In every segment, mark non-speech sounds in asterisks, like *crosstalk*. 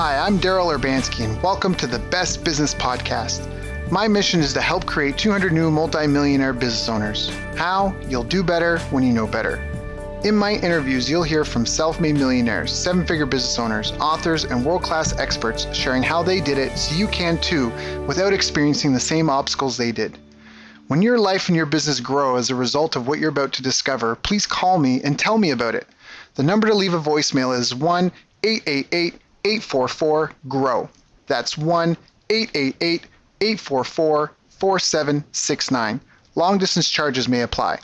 Hi, I'm Daryl Urbanski, and welcome to the Best Business Podcast. My mission is to help create 200 new multimillionaire business owners. How? You'll do better when you know better. In my interviews, you'll hear from self made millionaires, seven figure business owners, authors, and world class experts sharing how they did it so you can too without experiencing the same obstacles they did. When your life and your business grow as a result of what you're about to discover, please call me and tell me about it. The number to leave a voicemail is 1 888 844 GROW. That's 1 888 844 4769. Long distance charges may apply.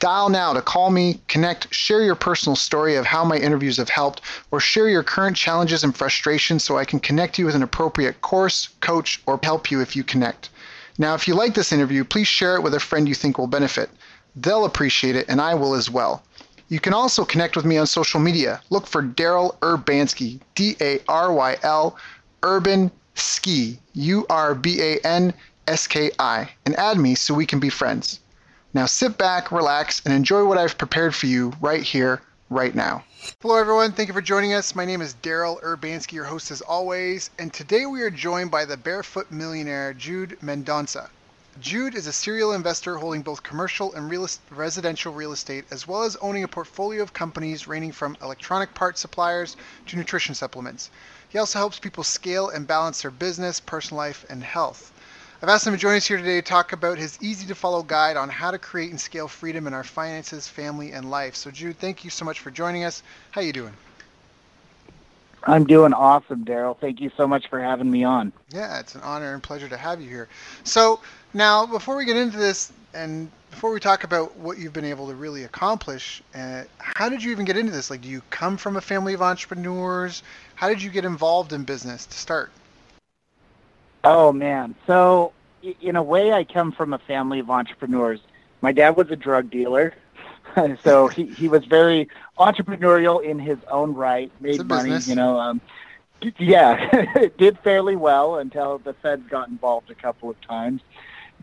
Dial now to call me, connect, share your personal story of how my interviews have helped, or share your current challenges and frustrations so I can connect you with an appropriate course, coach, or help you if you connect. Now, if you like this interview, please share it with a friend you think will benefit. They'll appreciate it, and I will as well. You can also connect with me on social media. Look for Daryl Urbanski, D A R Y L, Urban Ski, U R B A N S K I, and add me so we can be friends. Now sit back, relax, and enjoy what I've prepared for you right here, right now. Hello, everyone. Thank you for joining us. My name is Daryl Urbanski, your host as always, and today we are joined by the barefoot millionaire Jude Mendonsa. Jude is a serial investor holding both commercial and real residential real estate, as well as owning a portfolio of companies ranging from electronic parts suppliers to nutrition supplements. He also helps people scale and balance their business, personal life, and health. I've asked him to join us here today to talk about his easy to follow guide on how to create and scale freedom in our finances, family, and life. So, Jude, thank you so much for joining us. How are you doing? I'm doing awesome, Daryl. Thank you so much for having me on. Yeah, it's an honor and pleasure to have you here. So, now before we get into this, and before we talk about what you've been able to really accomplish, uh, how did you even get into this? Like, do you come from a family of entrepreneurs? How did you get involved in business to start? Oh man, so in a way, I come from a family of entrepreneurs. My dad was a drug dealer, *laughs* so he, he was very entrepreneurial in his own right, made money, business. you know. Um, yeah, *laughs* did fairly well until the feds got involved a couple of times.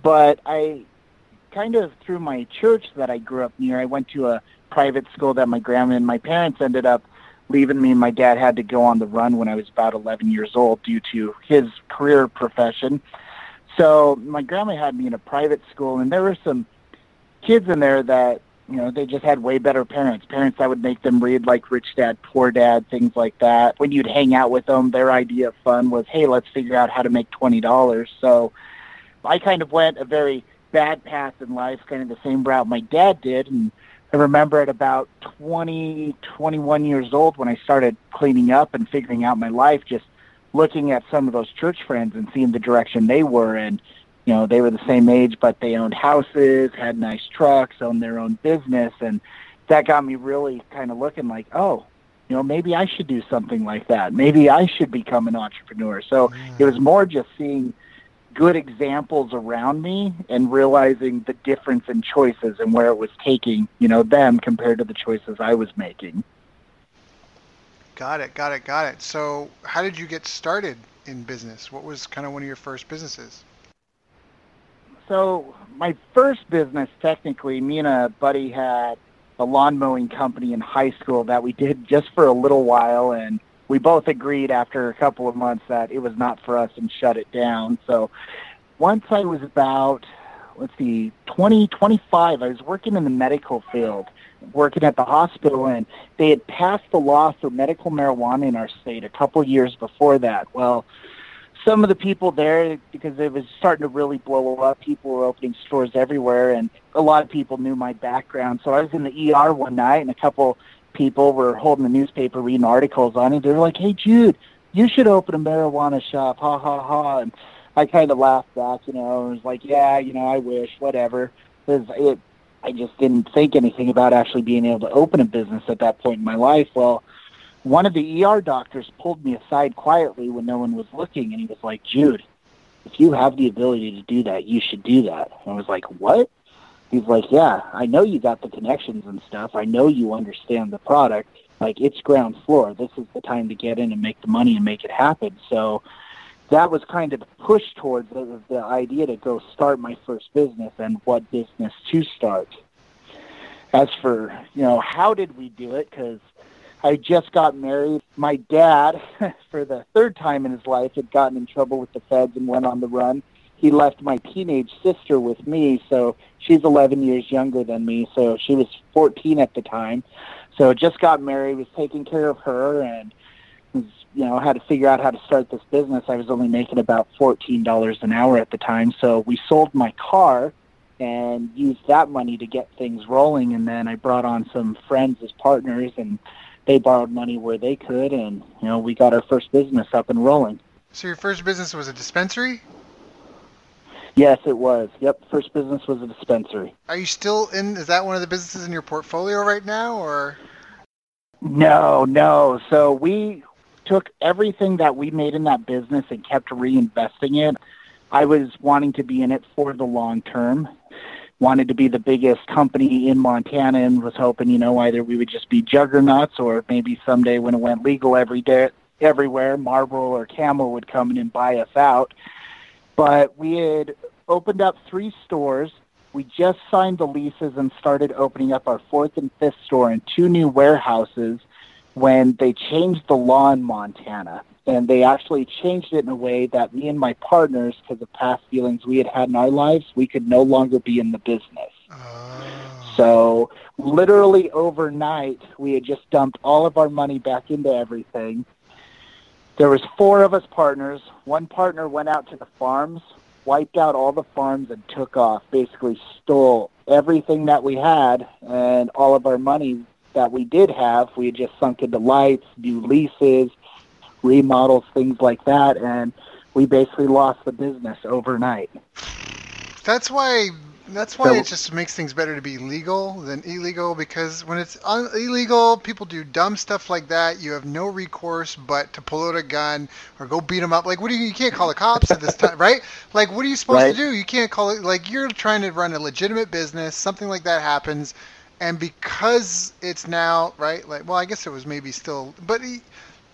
But I kind of through my church that I grew up near, I went to a private school that my grandma and my parents ended up leaving me. My dad had to go on the run when I was about 11 years old due to his career profession. So my grandma had me in a private school, and there were some kids in there that you know they just had way better parents. Parents that would make them read like rich dad poor dad things like that. When you'd hang out with them their idea of fun was hey let's figure out how to make twenty dollars. So i kind of went a very bad path in life kind of the same route my dad did and i remember at about twenty twenty one years old when i started cleaning up and figuring out my life just looking at some of those church friends and seeing the direction they were in you know, they were the same age, but they owned houses, had nice trucks, owned their own business, and that got me really kind of looking like, oh, you know, maybe I should do something like that. Maybe I should become an entrepreneur. So mm. it was more just seeing good examples around me and realizing the difference in choices and where it was taking, you know, them compared to the choices I was making. Got it, got it, got it. So, how did you get started in business? What was kind of one of your first businesses? So my first business, technically, me and a buddy had a lawn mowing company in high school that we did just for a little while, and we both agreed after a couple of months that it was not for us and shut it down. So once I was about, let's see, 20, 25, I was working in the medical field, working at the hospital, and they had passed the law for medical marijuana in our state a couple years before that. Well, some of the people there because it was starting to really blow up. People were opening stores everywhere, and a lot of people knew my background. So I was in the ER one night, and a couple people were holding the newspaper reading articles on it. They were like, "Hey, Jude, you should open a marijuana shop." Ha ha ha! And I kind of laughed back, you know. I was like, "Yeah, you know, I wish, whatever." Because it, I just didn't think anything about actually being able to open a business at that point in my life. Well one of the ER doctors pulled me aside quietly when no one was looking, and he was like, Jude, if you have the ability to do that, you should do that. And I was like, what? He's like, yeah, I know you got the connections and stuff. I know you understand the product. Like, it's ground floor. This is the time to get in and make the money and make it happen. So that was kind of the push towards the, the idea to go start my first business and what business to start. As for, you know, how did we do it? Because I just got married. My dad, *laughs* for the third time in his life, had gotten in trouble with the feds and went on the run. He left my teenage sister with me, so she's 11 years younger than me, so she was 14 at the time. So just got married, was taking care of her, and was, you know, had to figure out how to start this business. I was only making about $14 an hour at the time, so we sold my car and used that money to get things rolling. And then I brought on some friends as partners, and they borrowed money where they could, and you know we got our first business up and rolling. So your first business was a dispensary? Yes, it was. Yep, first business was a dispensary. Are you still in? Is that one of the businesses in your portfolio right now, or? No, no. So we took everything that we made in that business and kept reinvesting it. I was wanting to be in it for the long term, wanted to be the biggest company in Montana and was hoping, you know, either we would just be juggernauts or maybe someday when it went legal every day, everywhere, Marlboro or Camel would come in and buy us out. But we had opened up three stores. We just signed the leases and started opening up our fourth and fifth store and two new warehouses when they changed the law in Montana and they actually changed it in a way that me and my partners, because of past feelings we had had in our lives, we could no longer be in the business. Oh. So literally overnight, we had just dumped all of our money back into everything. There was four of us partners. One partner went out to the farms, wiped out all the farms, and took off. Basically, stole everything that we had and all of our money that we did have. We had just sunk into lights, new leases, remodels, things like that, and we basically lost the business overnight. That's why. That's why so, it just makes things better to be legal than illegal because when it's un- illegal, people do dumb stuff like that. You have no recourse but to pull out a gun or go beat them up. Like, what do you? You can't call the cops at this time, *laughs* right? Like, what are you supposed right. to do? You can't call it. Like, you're trying to run a legitimate business. Something like that happens, and because it's now right, like, well, I guess it was maybe still, but. He,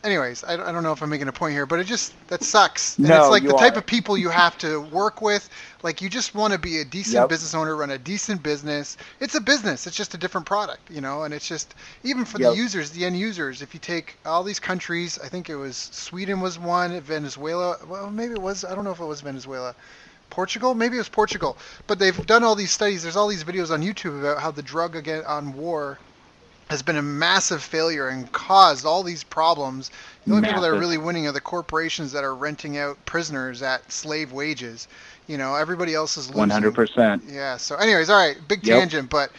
anyways, I, I don't know if I'm making a point here, but it just that sucks. And no, it's like the type of people you have to work with. Like you just want to be a decent yep. business owner, run a decent business. It's a business. It's just a different product, you know. And it's just even for yep. the users, the end users. If you take all these countries, I think it was Sweden was one, Venezuela. Well, maybe it was. I don't know if it was Venezuela. Portugal, maybe it was Portugal, but they've done all these studies. There's all these videos on YouTube about how the drug again on war has been a massive failure and caused all these problems. The only massive. people that are really winning are the corporations that are renting out prisoners at slave wages. You know, everybody else is losing. 100%. Yeah. So, anyways, all right, big yep. tangent, but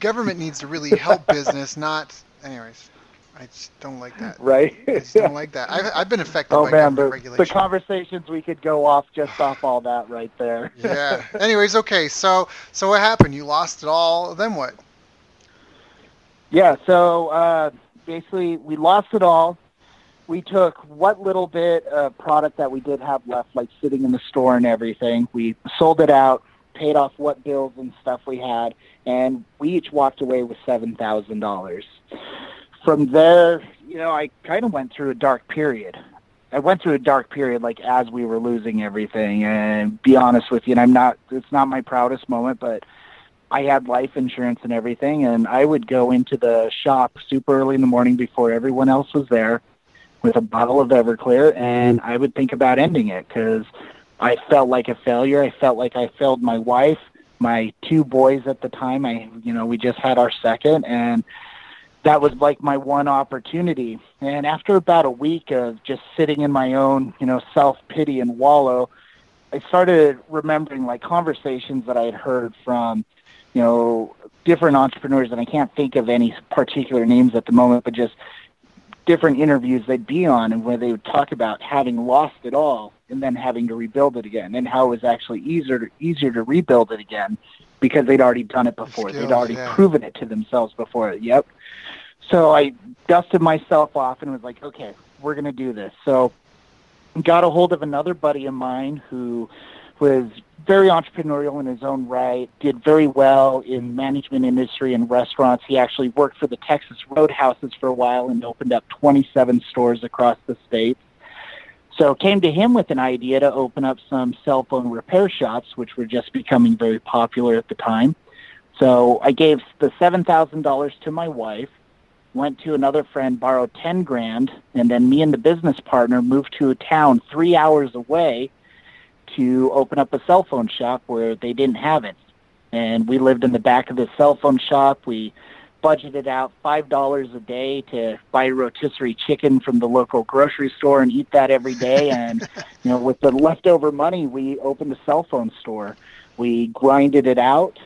government needs to really help business, not. Anyways, I just don't like that. Right. I just don't like that. I've, I've been affected oh, by man, the, regulation. The conversations we could go off just off all that right there. *laughs* yeah. Anyways, okay. So, so what happened? You lost it all. Then what? Yeah, so uh, basically we lost it all. We took what little bit of product that we did have left, like sitting in the store and everything. We sold it out, paid off what bills and stuff we had, and we each walked away with seven thousand dollars. From there, you know, I kind of went through a dark period. I went through a dark period, like as we were losing everything. And be honest with you, and I'm not. It's not my proudest moment, but I had life insurance and everything, and I would go into the shop super early in the morning before everyone else was there with a bottle of Everclear, and I would think about ending it because I felt like a failure. I felt like I failed my wife, my two boys at the time. I, you know, we just had our second, and that was like my one opportunity. And after about a week of just sitting in my own, you know, self pity and wallow, I started remembering like conversations that I had heard from you know, different entrepreneurs, and I can't think of any particular names at the moment, but just different interviews they'd be on and where they would talk about having lost it all and then having to rebuild it again and how it was actually easier to, easier to rebuild it again because they'd already done it before. Skills, they'd already yeah. proven it to themselves before. Yep. So I dusted myself off and was like, okay, we're going to do this. So got a hold of another buddy of mine who was very entrepreneurial in his own right, did very well in management industry and restaurants. He actually worked for the Texas Roadhouses for a while and opened up 27 stores across the state. So came to him with an idea to open up some cell phone repair shops, which were just becoming very popular at the time. So I gave the $7,000 to my wife, went to another friend, borrowed 10 grand, and then me and the business partner moved to a town three hours away to open up a cell phone shop where they didn't have it. And we lived in the back of the cell phone shop. We budgeted out five dollars a day to buy rotisserie chicken from the local grocery store and eat that every day. *laughs* And you know, with the leftover money, we opened a cell phone store. We grinded it out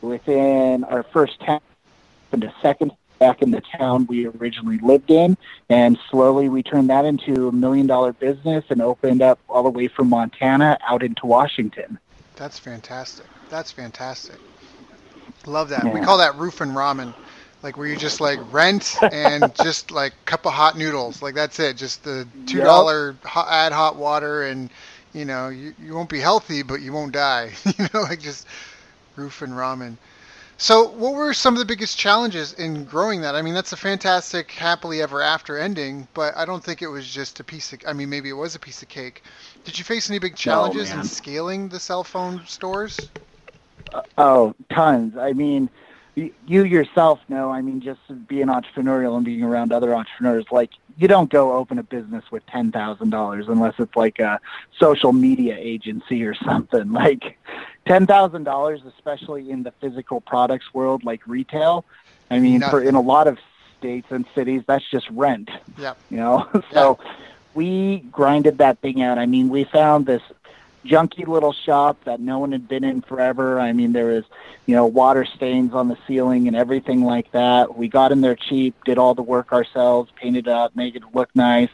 within our first town, and a second back in the town we originally lived in, and slowly we turned that into a million dollar business and opened up all the way from Montana out into Washington. That's fantastic. That's fantastic. Love that. Yeah. We call that roof and ramen. Like where you just like rent and *laughs* just like cup of hot noodles. Like that's it. Just the two dollar yep. hot, add hot water and you know you, you won't be healthy but you won't die. *laughs* you know like just roof and ramen. So, what were some of the biggest challenges in growing that? I mean, that's a fantastic happily ever after ending, but I don't think it was just a piece of. I mean, maybe it was a piece of cake. Did you face any big challenges in scaling the cell phone stores? Uh, oh, tons. I mean, you yourself know, I mean, just being entrepreneurial and being around other entrepreneurs, like you don't go open a business with ten thousand dollars unless it's like a social media agency or something. *laughs* Like ten thousand dollars, especially in the physical products world, like retail. I mean, Nothing. for in a lot of states and cities, that's just rent. Yeah. You know, *laughs* so yep. we grinded that thing out. I mean, we found this junky little shop that no one had been in forever. I mean, there was, you know, water stains on the ceiling and everything like that. We got in there cheap, did all the work ourselves, painted it up, made it look nice.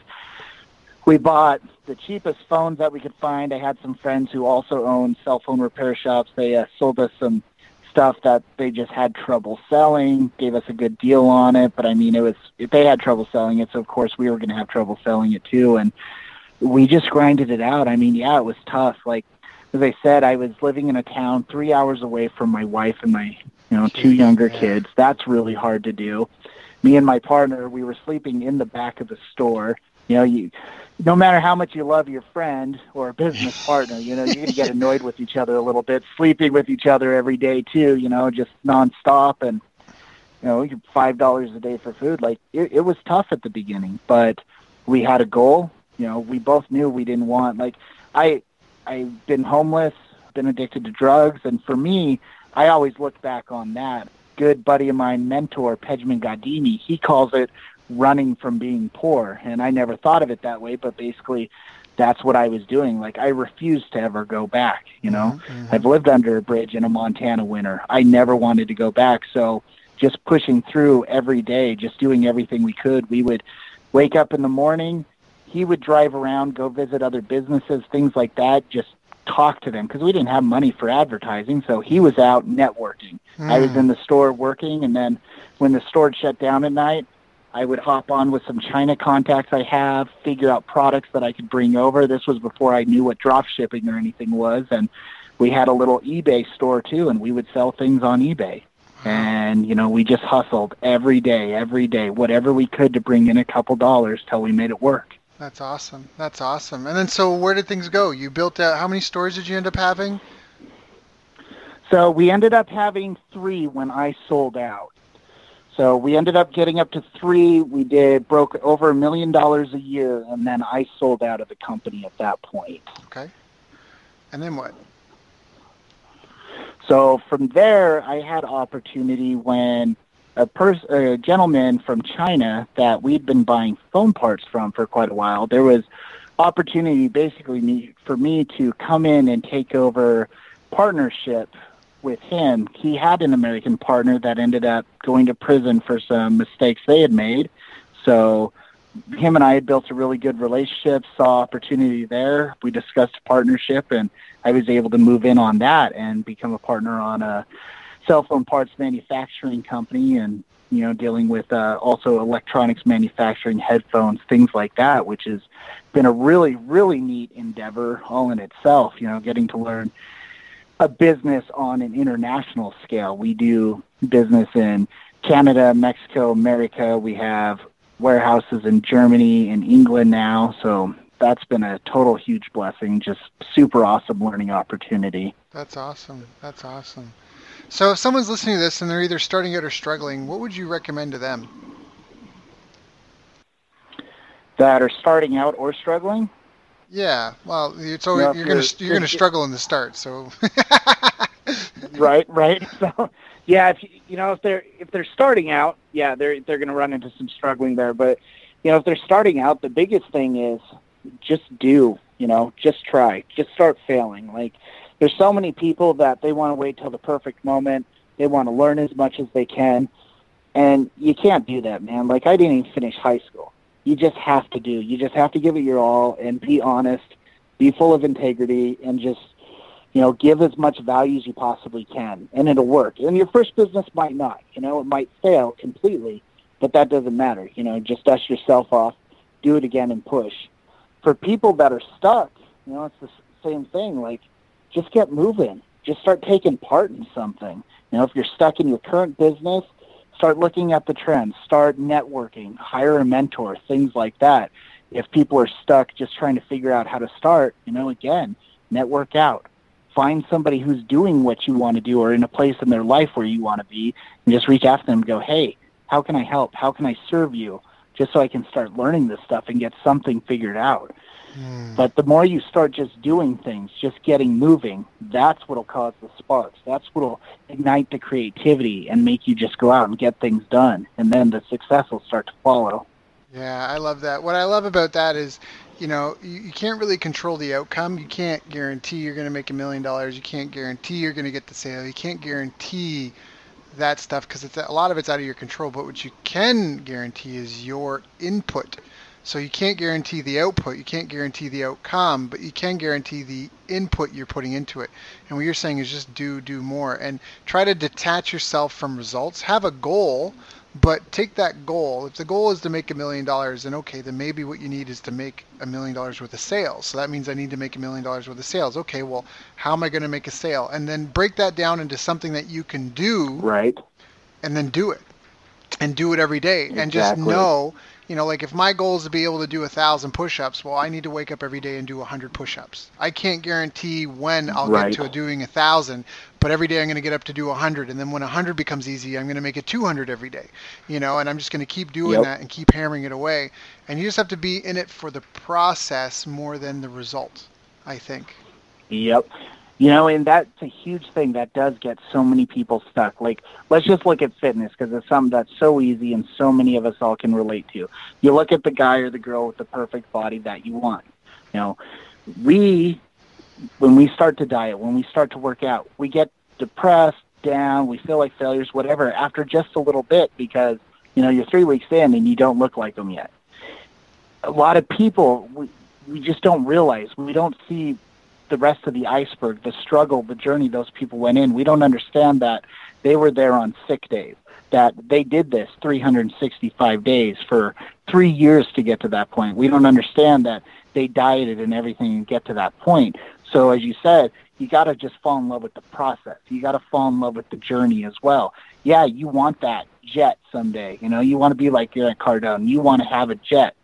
We bought the cheapest phones that we could find. I had some friends who also own cell phone repair shops. They uh, sold us some stuff that they just had trouble selling, gave us a good deal on it. But I mean, it was, they had trouble selling it, so of course we were going to have trouble selling it too. And, we just grinded it out. I mean, yeah, it was tough. Like as I said, I was living in a town three hours away from my wife and my you know two younger kids. That's really hard to do. Me and my partner, we were sleeping in the back of the store. You know, you no matter how much you love your friend or a business *laughs* partner, you know, you're gonna get annoyed with each other a little bit, sleeping with each other every day too, you know, just nonstop and you know, five dollars a day for food. Like it, it was tough at the beginning, but we had a goal you know, we both knew we didn't want like I I've been homeless, been addicted to drugs, and for me, I always look back on that. Good buddy of mine, mentor Pejman Ghadimi, he calls it running from being poor, and I never thought of it that way, but basically that's what I was doing. Like I refused to ever go back, you know. Mm-hmm. I've lived under a bridge in a Montana winter. I never wanted to go back, so just pushing through every day, just doing everything we could. We would wake up in the morning, he would drive around, go visit other businesses, things like that, just talk to them because we didn't have money for advertising. So he was out networking. Mm. I was in the store working, and then when the store shut down at night, I would hop on with some China contacts I have, figure out products that I could bring over. This was before I knew what drop shipping or anything was, and we had a little eBay store too, and we would sell things on eBay. And you know, we just hustled every day, every day, whatever we could to bring in a couple dollars till we made it work. That's awesome. That's awesome. And then, so where did things go? You built out. How many stores did you end up having? So we ended up having three when I sold out. So we ended up getting up to three. We did broke over a million dollars a year, and then I sold out of the company at that point. Okay. And then what? So from there, I had opportunity when a, pers- a gentleman from China that we'd been buying phone parts from for quite a while. There was opportunity basically for me to come in and take over partnership with him. He had an American partner that ended up going to prison for some mistakes they had made. So him and I had built a really good relationship, saw opportunity there. We discussed partnership and I was able to move in on that and become a partner on a cell phone parts manufacturing company and you know dealing with uh, also electronics manufacturing headphones things like that which has been a really really neat endeavor all in itself you know getting to learn a business on an international scale. We do business in canada mexico america. We have warehouses in germany and england now. So that's been a total huge blessing. Just super awesome learning opportunity. That's awesome. That's awesome. So if someone's listening to this and they're either starting out or struggling, what would you recommend to them? that are starting out or struggling. Yeah, well, it's always, you're, you're gonna you're gonna struggle in the start, so. *laughs* right, right. *laughs* So, yeah, if you, you know if they're if they're starting out, yeah, they're they're gonna run into some struggling there. But you know, if they're starting out, the biggest thing is just do. You know, just try, just start failing. Like, there's so many people that they want to wait till the perfect moment. They want to learn as much as they can, and you can't do that, man. Like, I didn't even finish high school you just have to do. You just have to give it your all and be honest, be full of integrity, and just you know give as much value as you possibly can, and it'll work. And your first business might not. You know, it might fail completely, but that doesn't matter. You know, just dust yourself off, do it again, and push. For people that are stuck, you know, it's the same thing. Like, just get moving. Just start taking part in something. You know, if you're stuck in your current business, start looking at the trends, start networking, hire a mentor, things like that. If people are stuck just trying to figure out how to start, you know, again, network out. Find somebody who's doing what you want to do or in a place in their life where you want to be and just reach out to them and go, hey, how can I help? How can I serve you? Just so I can start learning this stuff and get something figured out. Mm. But the more you start just doing things, just getting moving, that's what'll cause the sparks. That's what'll ignite the creativity and make you just go out and get things done. And then the success will start to follow. Yeah, I love that. What I love about that is, you know, you, you can't really control the outcome. You can't guarantee you're going to make a million dollars. You can't guarantee you're going to get the sale. You can't guarantee that stuff because it's a lot of it's out of your control. But what you can guarantee is your input so you can't guarantee the output, you can't guarantee the outcome, but you can guarantee the input you're putting into it. And what you're saying is just do, do more, and try to detach yourself from results. Have a goal, but take that goal. If the goal is to make a million dollars, then okay, then maybe what you need is to make a million dollars worth of sales. So that means I need to make a million dollars worth of sales. Okay, well, how am I going to make a sale? And then break that down into something that you can do. Right. And then do it. And do it every day. Exactly. And just know you know, like if my goal is to be able to do a thousand push-ups, well, I need to wake up every day and do a hundred push-ups. I can't guarantee when I'll right. get to doing a thousand, but every day I'm going to get up to do a hundred, and then when a hundred becomes easy, I'm going to make it 200 every day. You know, and I'm just going to keep doing yep. that and keep hammering it away. And you just have to be in it for the process more than the result. I think. Yep. You know, and that's a huge thing that does get so many people stuck. Like, let's just look at fitness because it's something that's so easy and so many of us all can relate to. You look at the guy or the girl with the perfect body that you want. You know, we, when we start to diet, when we start to work out, we get depressed, down, we feel like failures, whatever, after just a little bit because, you know, you're three weeks in and you don't look like them yet. A lot of people, we, we just don't realize, we don't see the rest of the iceberg, the struggle, the journey those people went in. We don't understand that they were there on sick days, that they did this 365 days for three years to get to that point. We don't understand that they dieted and everything and get to that point. So as you said, you got to just fall in love with the process. You got to fall in love with the journey as well. Yeah, you want that jet someday. You know, you want to be like Grant Cardone. You want to have a jet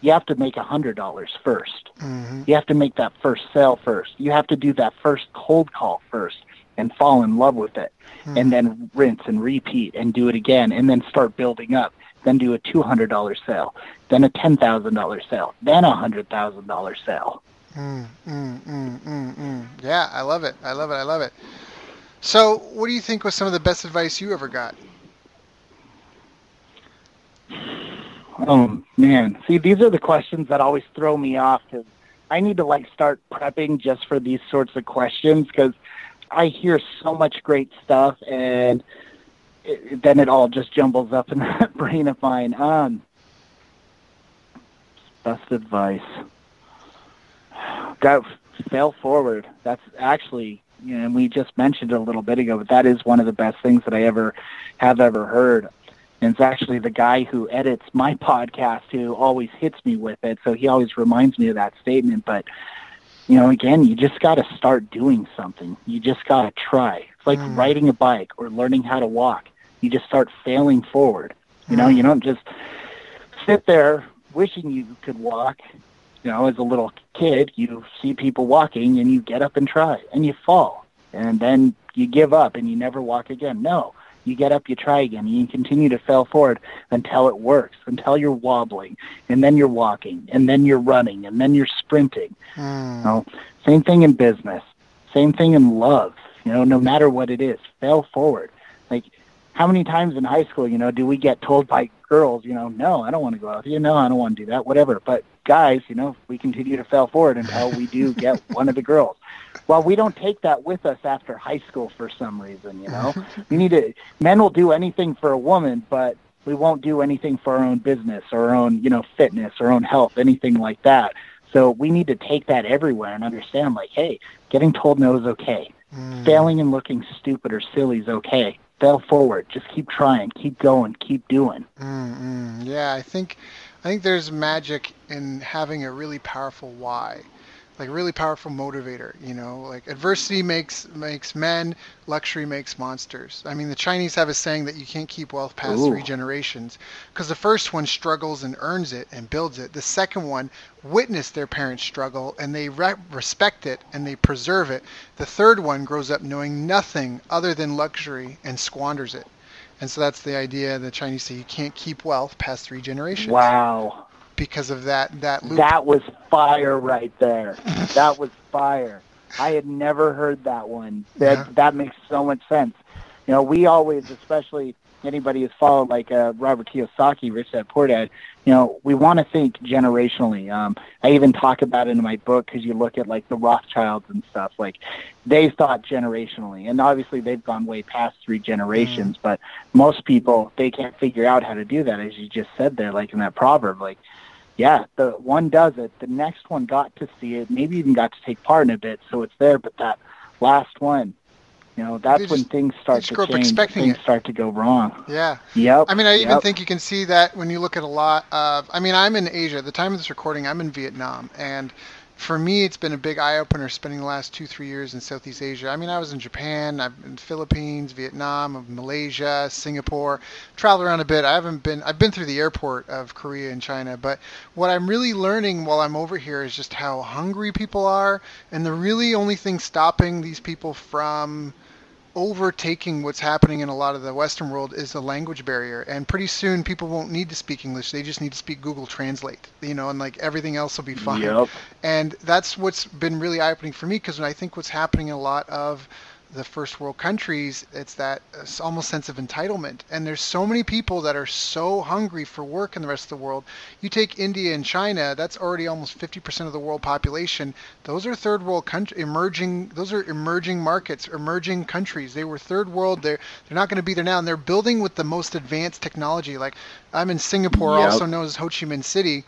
you have to make a hundred dollars 1st mm-hmm. You have to make that first sale first. You have to do that first cold call first and fall in love with it, mm-hmm. and then rinse and repeat and do it again, and then start building up. Then do a two hundred dollar sale, then a ten thousand dollar sale, then a hundred thousand dollar sale. Mm, mm, mm, mm, mm. Yeah, I love it. I love it. I love it. So, what do you think was some of the best advice you ever got? Oh man, see, these are the questions that always throw me off because I need to like start prepping just for these sorts of questions because I hear so much great stuff and it, then it all just jumbles up in *laughs* that brain of mine. Um, best advice. Go fail forward. That's actually, you know, and we just mentioned it a little bit ago, but that is one of the best things that I ever have ever heard. And it's actually the guy who edits my *laughs* podcast who always hits me with it. So he always reminds me of that statement. But, you know, again, you just got to start doing something. You just got to try. It's like mm. riding a bike or learning how to walk. You just start failing forward. You know, mm. you don't just sit there wishing you could walk. You know, as a little kid, you see people walking and you get up and try and you fall. And then you give up and you never walk again. No, You get up, you try again. You continue to fail forward until it works, until you're wobbling, and then you're walking, and then you're running, and then you're sprinting. Mm. You know, same thing in business. Same thing in love. You know, no matter what it is, fail forward. Like, how many times in high school, you know, do we get told by girls, you know, no, I don't want to go out with you. No, I don't want to do that. Whatever. But guys, you know, we continue to fail forward until we do *laughs* get one of the girls. Well, we don't take that with us after high school for some reason. You know, *laughs* we need to. Men will do anything for a woman, but we won't do anything for our own business, our own, you know, fitness, our own health, anything like that. So we need to take that everywhere and understand, like, hey, getting told no is okay. Mm. Failing and looking stupid or silly is okay. Fail forward. Just keep trying. Keep going. Keep doing. Mm-hmm. Yeah, I think, I think there's magic in having a really powerful why like a really powerful motivator you know? Like adversity makes makes men luxury makes monsters. I mean the chinese have a saying that you can't keep wealth past Ooh. three generations because the first one struggles and earns it and builds it. The second one witnessed their parents struggle and they re- respect it and they preserve it. The third one grows up knowing nothing other than luxury and squanders it and so that's the idea the chinese say you can't keep wealth past three generations wow because of that that loop. That was fire right there. *laughs* that was fire. I had never heard that one. That yeah. that makes so much sense. You know, we always, especially anybody who's followed like uh, Robert Kiyosaki, Rich Dad Poor Dad, you know, we want to think generationally. Um, I even talk about it in my book because you look at like the Rothschilds and stuff. Like they thought generationally, and obviously they've gone way past three generations. Mm. But most people they can't figure out how to do that, as you just said there, like in that proverb. Like yeah, the one does it. The next one got to see it, maybe even got to take part in a bit, so it's there. But that last one, you know, that's just, when things start to change. Things it. start to go wrong. Yeah. Yep. I mean, I yep. even think you can see that when you look at a lot of. I mean, I'm in Asia. At the time of this recording, I'm in Vietnam, and for me, it's been a big eye opener spending the last two, three years in Southeast Asia. I mean, I was in Japan, I've been in the Philippines, Vietnam, Malaysia, Singapore, traveled around a bit. I haven't been, I've been through the airport of Korea and China, but what I'm really learning while I'm over here is just how hungry people are, and the really only thing stopping these people from overtaking what's happening in a lot of the Western world is a language barrier. And pretty soon people won't need to speak English. They just need to speak Google Translate, you know, and like everything else will be fine. Yep. And that's what's been really eye opening for me because I think what's happening in a lot of the first world countries, it's that uh, it's almost sense of entitlement. And there's so many people that are so hungry for work in the rest of the world. You take India and China, that's already almost 50% of the world population. Those are third world country emerging those are emerging markets, emerging countries. They were third world. They're they're not going to be there now and they're building with the most advanced technology. Like I'm in Saigon, yep. also known as Ho Chi Minh City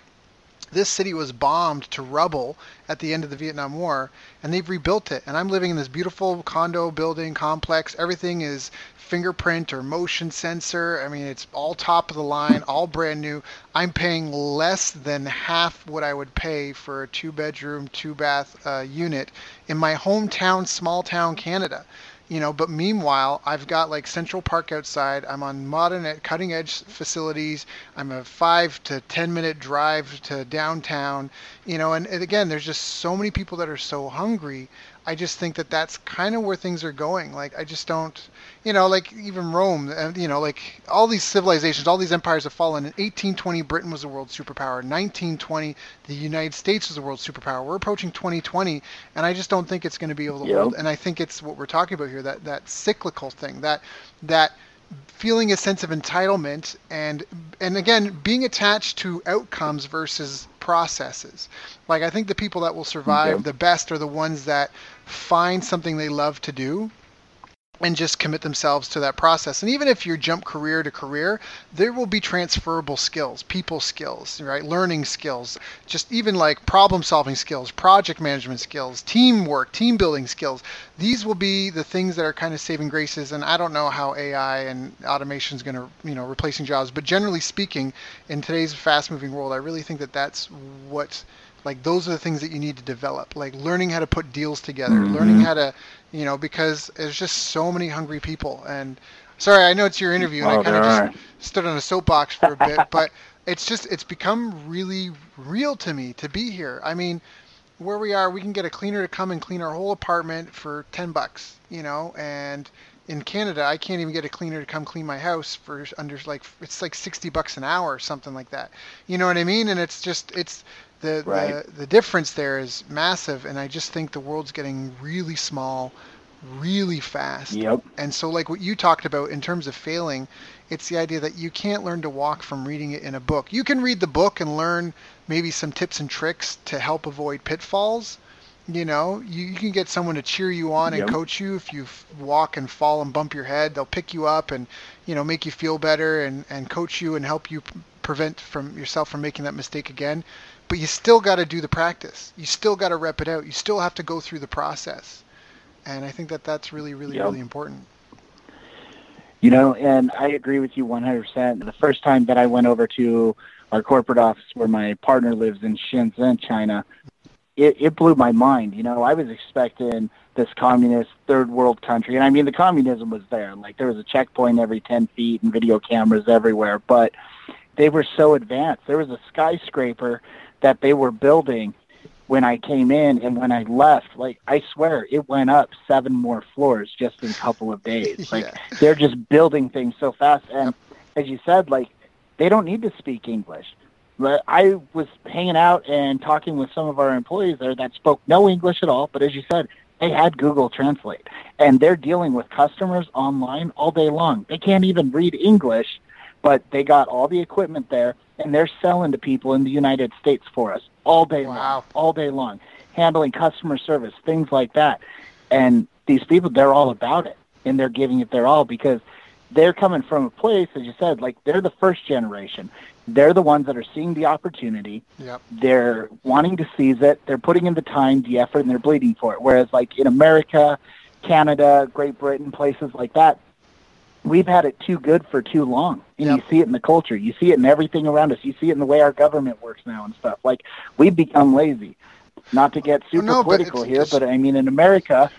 this city was bombed to rubble at the end of the Vietnam War, and they've rebuilt it. And I'm living in this beautiful condo building complex. Everything is fingerprint or motion sensor. I mean, it's all top of the line, all brand new. I'm paying less than half what I would pay for a two bedroom, two bath uh, unit in my hometown, small town Canada you know but meanwhile i've got like central park outside. I'm on modern at cutting edge facilities. I'm a five to ten minute drive to downtown you know and, and again there's just so many people that are so hungry. I just think that that's kind of where things are going. Like I just don't, you know, like even Rome, and you know, like all these civilizations, all these empires have fallen. In 1820, Britain was a world superpower. 1920, the United States was a world superpower. We're approaching 2020, and I just don't think it's going to be able to yep. hold. And I think it's what we're talking about here that that cyclical thing, that that feeling a sense of entitlement and and again being attached to outcomes versus processes like i think the people that will survive okay. the best are the ones that find something they love to do and just commit themselves to that process. And even if you jump career to career, there will be transferable skills, people skills, right? Learning skills, just even like problem solving skills, project management skills, teamwork, team building skills. These will be the things that are kind of saving graces. And I don't know how AI and automation is going to, you know, replacing jobs, but generally speaking, in today's fast moving world, I really think that that's what like those are the things that you need to develop like learning how to put deals together mm-hmm. learning how to you know because there's just so many hungry people and sorry i know it's your interview and oh, i kind of just stood on a soapbox for a bit *laughs* but it's just it's become really real to me to be here i mean where we are we can get a cleaner to come and clean our whole apartment for 10 bucks you know and in Canada, I can't even get a cleaner to come clean my house for under like it's like 60 bucks an hour or something like that. You know what I mean? And it's just it's the Right. the, the difference there is massive and I just think the world's getting really small really fast. Yep. And so like what you talked about in terms of failing, it's the idea that you can't learn to walk from reading it in a book. You can read the book and learn maybe some tips and tricks to help avoid pitfalls. You know, you, you can get someone to cheer you on and coach you if you f- walk and fall and bump your head. They'll pick you up and, you know, make you feel better and, and coach you and help you p- prevent from yourself from making that mistake again. But you still got to do the practice. You still got to rep it out. You still have to go through the process. And I think that that's really, really, Yep. really important. You know, and I agree with you 100%. The first time that I went over to our corporate office where my partner lives in Shenzhen, China, it, it blew my mind. You know, I was expecting this communist third world country, and I mean, the communism was there. Like, there was a checkpoint every 10 feet and video cameras everywhere, but they were so advanced. There was a skyscraper that they were building when I came in and when I left, like I swear it went up seven more floors just in a couple of days. *laughs* Like Yeah. they're just building things so fast. And as you said, like they don't need to speak English. But I was hanging out and talking with some of our employees there that spoke no English at all. But as you said, they had Google Translate, and they're dealing with customers online all day long. They can't even read English, but they got all the equipment there, and they're selling to people in the United States for us all day Wow. long, all day long, handling customer service, things like that. And these people, they're all about it, and they're giving it their all because they're coming from a place, as you said, like they're the first generation. They're the ones that are seeing the opportunity. Yep. They're wanting to seize it. They're putting in the time, the effort, and they're bleeding for it. Whereas, like in America, Canada, Great Britain, places like that, we've had it too good for too long. And Yep. you see it in the culture. You see it in everything around us. You see it in the way our government works now and stuff. Like we've become lazy. Not to get super no, but political it's- here, it's- but I mean, in America,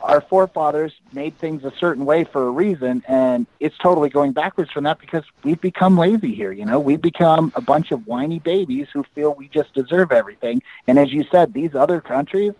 our forefathers made things a certain way for a reason, and it's totally going backwards from that because we've become lazy here. You know, we've become a bunch of whiny babies who feel we just deserve everything. And as you said, these other countries,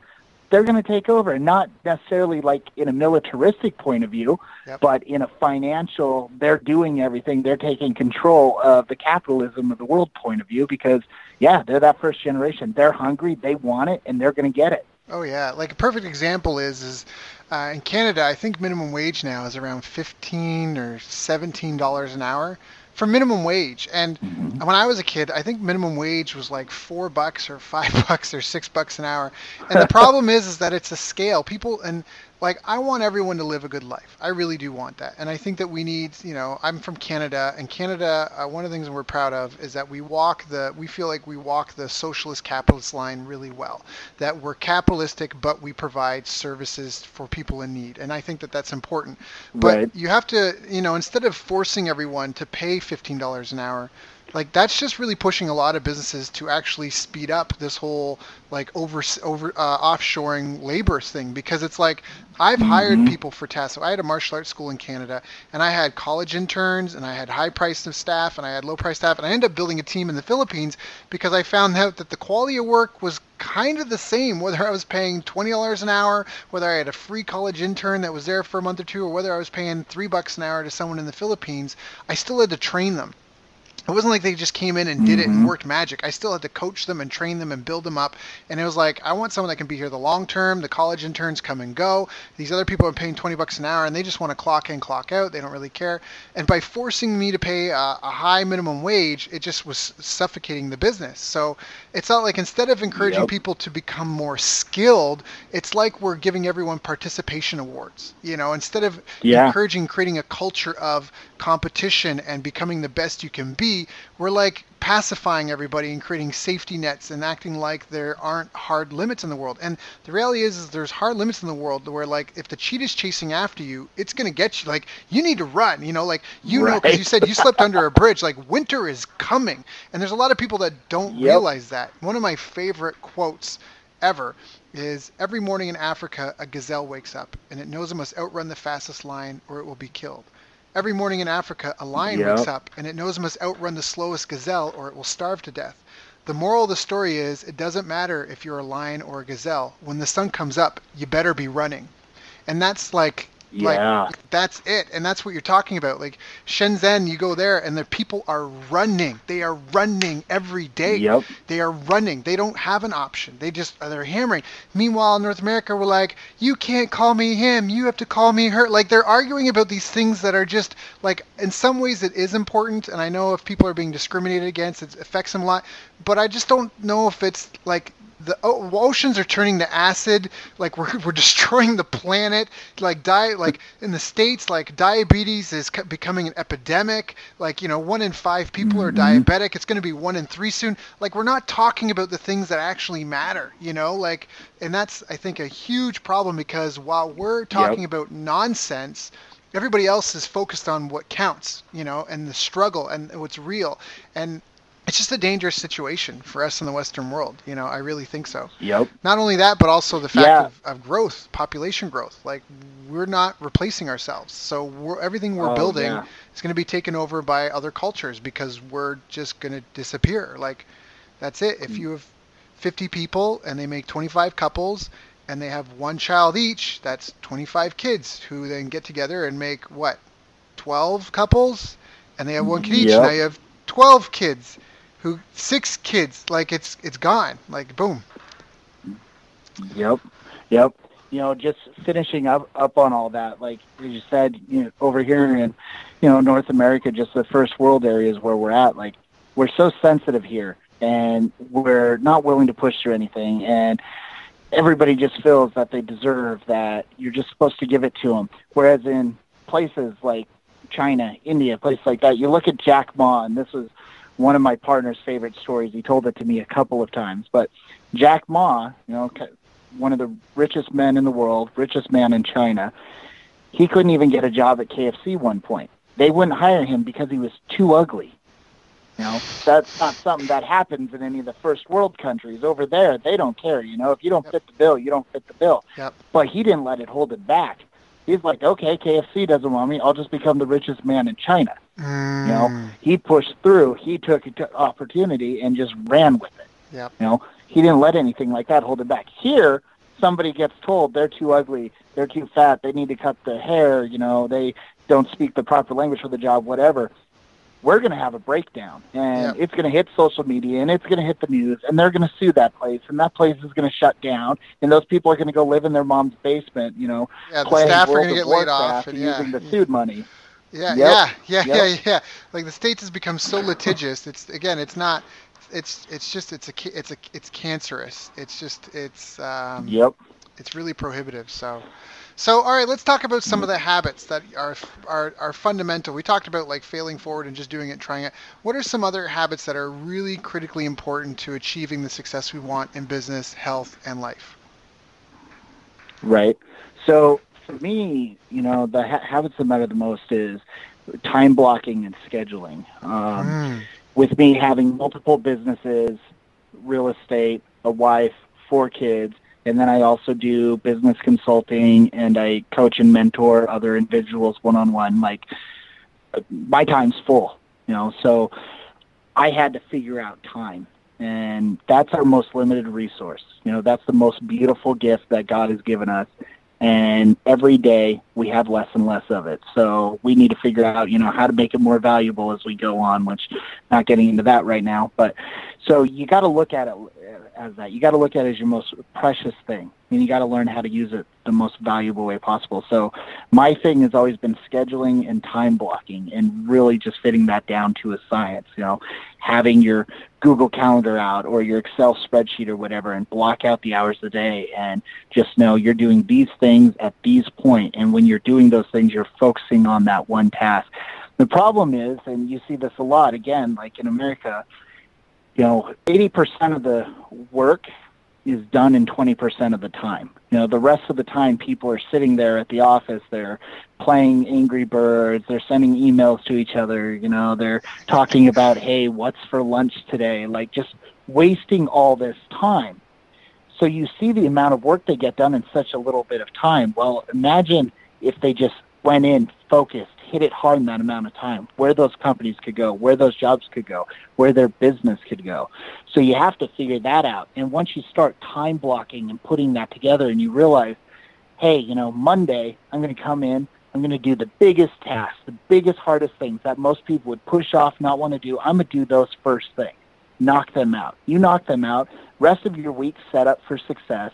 they're going to take over, and not necessarily like in a militaristic point of view, Yep. but in a financial, they're doing everything, they're taking control of the capitalism of the world point of view because, yeah, they're that first generation. They're hungry, they want it, and they're going to get it. Oh yeah, like a perfect example is is uh, in Canada. I think minimum wage now is around fifteen or seventeen dollars an hour for minimum wage. And mm-hmm. when I was a kid, I think minimum wage was like four bucks or *laughs* five bucks or six bucks an hour. And the problem is, is that it's a scale. People and like I want everyone to live a good life. I really do want that. And I think that we need, you know, I'm from Canada, and Canada. Uh, one of the things we're proud of is that we walk the. We feel like we walk the socialist capitalist line really well. That we're capitalistic, but we provide services for people in need. And I think that that's important. But Right. you have to, you know, instead of forcing everyone to pay fifteen dollars an hour, like that's just really pushing a lot of businesses to actually speed up this whole like over over uh, offshoring labor thing because it's like I've hired people for tasks. So I had a martial arts school in Canada, and I had college interns, and I had high priced staff, and I had low priced staff, and I ended up building a team in the Philippines because I found out that the quality of work was kind of the same whether I was paying twenty dollars an hour, whether I had a free college intern that was there for a month or two, or whether I was paying three bucks an hour to someone in the Philippines. I still had to train them. It wasn't like they just came in and did it and mm-hmm. worked magic. I still had to coach them and train them and build them up. And it was like, I want someone that can be here the long term. The college interns come and go. These other people are paying 20 bucks an hour and they just want to clock in, clock out. They don't really care. And by forcing me to pay a, a high minimum wage, it just was suffocating the business. So it's not like instead of encouraging Yep. people to become more skilled, it's like we're giving everyone participation awards. You know, instead of Yeah. encouraging creating a culture of competition and becoming the best you can be, we're like pacifying everybody and creating safety nets and acting like there aren't hard limits in the world. And the reality is, is there's hard limits in the world where like if the cheetah's chasing after you, it's gonna get you. Like you need to run. You know, like you know, because you said you slept under a bridge. Like winter is coming, and there's a lot of people that don't Yep. realize that. One of my favorite quotes ever is every morning in Africa, a gazelle wakes up and it knows it must outrun the fastest lion or it will be killed. Every morning in Africa, a lion Yep. wakes up and it knows it must outrun the slowest gazelle or it will starve to death. The moral of the story is it doesn't matter if you're a lion or a gazelle. When the sun comes up, you better be running. And that's like Yeah. Like that's it. And that's what you're talking about. Like Shenzhen, you go there and the people are running. They are running every day. Yep. They are running. They don't have an option. They just uh, they're hammering. Meanwhile, in North America, we're like, you can't call me him. You have to call me her. Like they're arguing about these things that are just like in some ways it is important. And I know if people are being discriminated against, it affects them a lot. But I just don't know if it's like the oceans are turning to acid. Like we're, *laughs* we're destroying the planet. Like di- like in the states like diabetes is becoming an epidemic. Like you know one in five people mm-hmm. are diabetic. It's going to be one in three soon. Like we're not talking about the things that actually matter you know? Like and that's i think a huge problem because while we're talking yep. about nonsense everybody else is focused on what counts you know and the struggle and what's real. And it's just a dangerous situation for us in the Western world. You know, I really think so. Yep. Not only that, but also the fact yeah. of, of growth, population growth. Like we're not replacing ourselves, so we're, everything we're oh, building yeah. is going to be taken over by other cultures because we're just going to disappear. Like that's it. If mm. you have 50 people and they make 25 couples and they have one child each, that's 25 kids who then get together and make what 12 couples, and they have one kid each. Yep. Now you have 12 kids who six kids like it's it's gone. Like boom. Yep. Yep. You know just finishing up up on all that like you said you know over here in you know north america just the first world areas where we're at like we're so sensitive here and we're not willing to push through anything and everybody just feels that they deserve that you're just supposed to give it to them whereas in places like china india places like that you look at jack ma and this was one of my partner's favorite stories. He told it to me a couple of times. But Jack Ma, you know, one of the richest men in the world, richest man in China, he couldn't even get a job at KFC one point. They wouldn't hire him because he was too ugly. You know, that's not something that happens in any of the first world countries. Over there, they don't care. You know, if you don't yep. fit the bill, you don't fit the bill. Yep. But he didn't let it hold it back. He's like, okay, KFC doesn't want me. I'll just become the richest man in China. Mm. You know, he pushed through. He took an opportunity and just ran with it. Yep. You know, he didn't let anything like that hold him back. Here, somebody gets told they're too ugly, they're too fat, they need to cut the hair. You know, they don't speak the proper language for the job, whatever. We're going to have a breakdown, and yep. it's going to hit social media, and it's going to hit the news, and they're going to sue that place, and that place is going to shut down, and those people are going to go live in their mom's basement. You know, yeah, the staff are going to get laid off, and, yeah. using the sued money. Yeah, yep. yeah, yeah, yep. yeah, yeah. Like the states has become so litigious. It's again, it's not. It's it's just it's a it's a it's cancerous. It's just it's um. Yep. It's really prohibitive. So. So, all right, let's talk about some of the habits that are, are are fundamental. We talked about like failing forward and just doing it, trying it. What are some other habits that are really critically important to achieving the success we want in business, health, and life? Right. So, for me, you know, the ha- habits that matter the most is time blocking and scheduling. Um, mm. With me having multiple businesses, real estate, a wife, four kids, and then I also do business consulting and I coach and mentor other individuals one on one. Like my time's full, you know, so I had to figure out time. And that's our most limited resource. You know, that's the most beautiful gift that God has given us and every day we have less and less of it. So we need to figure out, you know, how to make it more valuable as we go on, which not getting into that right now, but so you got to look at it as that. You got to look at it as your most precious thing, and you got to learn how to use it the most valuable way possible. So my thing has always been scheduling and time blocking, and really just fitting that down to a science. You know, having your Google Calendar out or your Excel spreadsheet or whatever, and block out the hours of the day, and just know you're doing these things at these point, and when you're doing those things, you're focusing on that one task. The problem is, and you see this a lot again, like in America you know, 80% of the work is done in 20% of the time. You know, the rest of the time people are sitting there at the office, they're playing Angry Birds, they're sending emails to each other, you know, they're talking about, hey, what's for lunch today? Like just wasting all this time. So you see the amount of work they get done in such a little bit of time. Well, imagine if they just went in focused hit it hard in that amount of time, where those companies could go, where those jobs could go, where their business could go. So you have to figure that out. And once you start time blocking and putting that together and you realize, hey, you know, Monday I'm going to come in, I'm going to do the biggest tasks, the biggest, hardest things that most people would push off, not want to do. I'm going to do those first things. Knock them out. You knock them out. Rest of your week set up for success.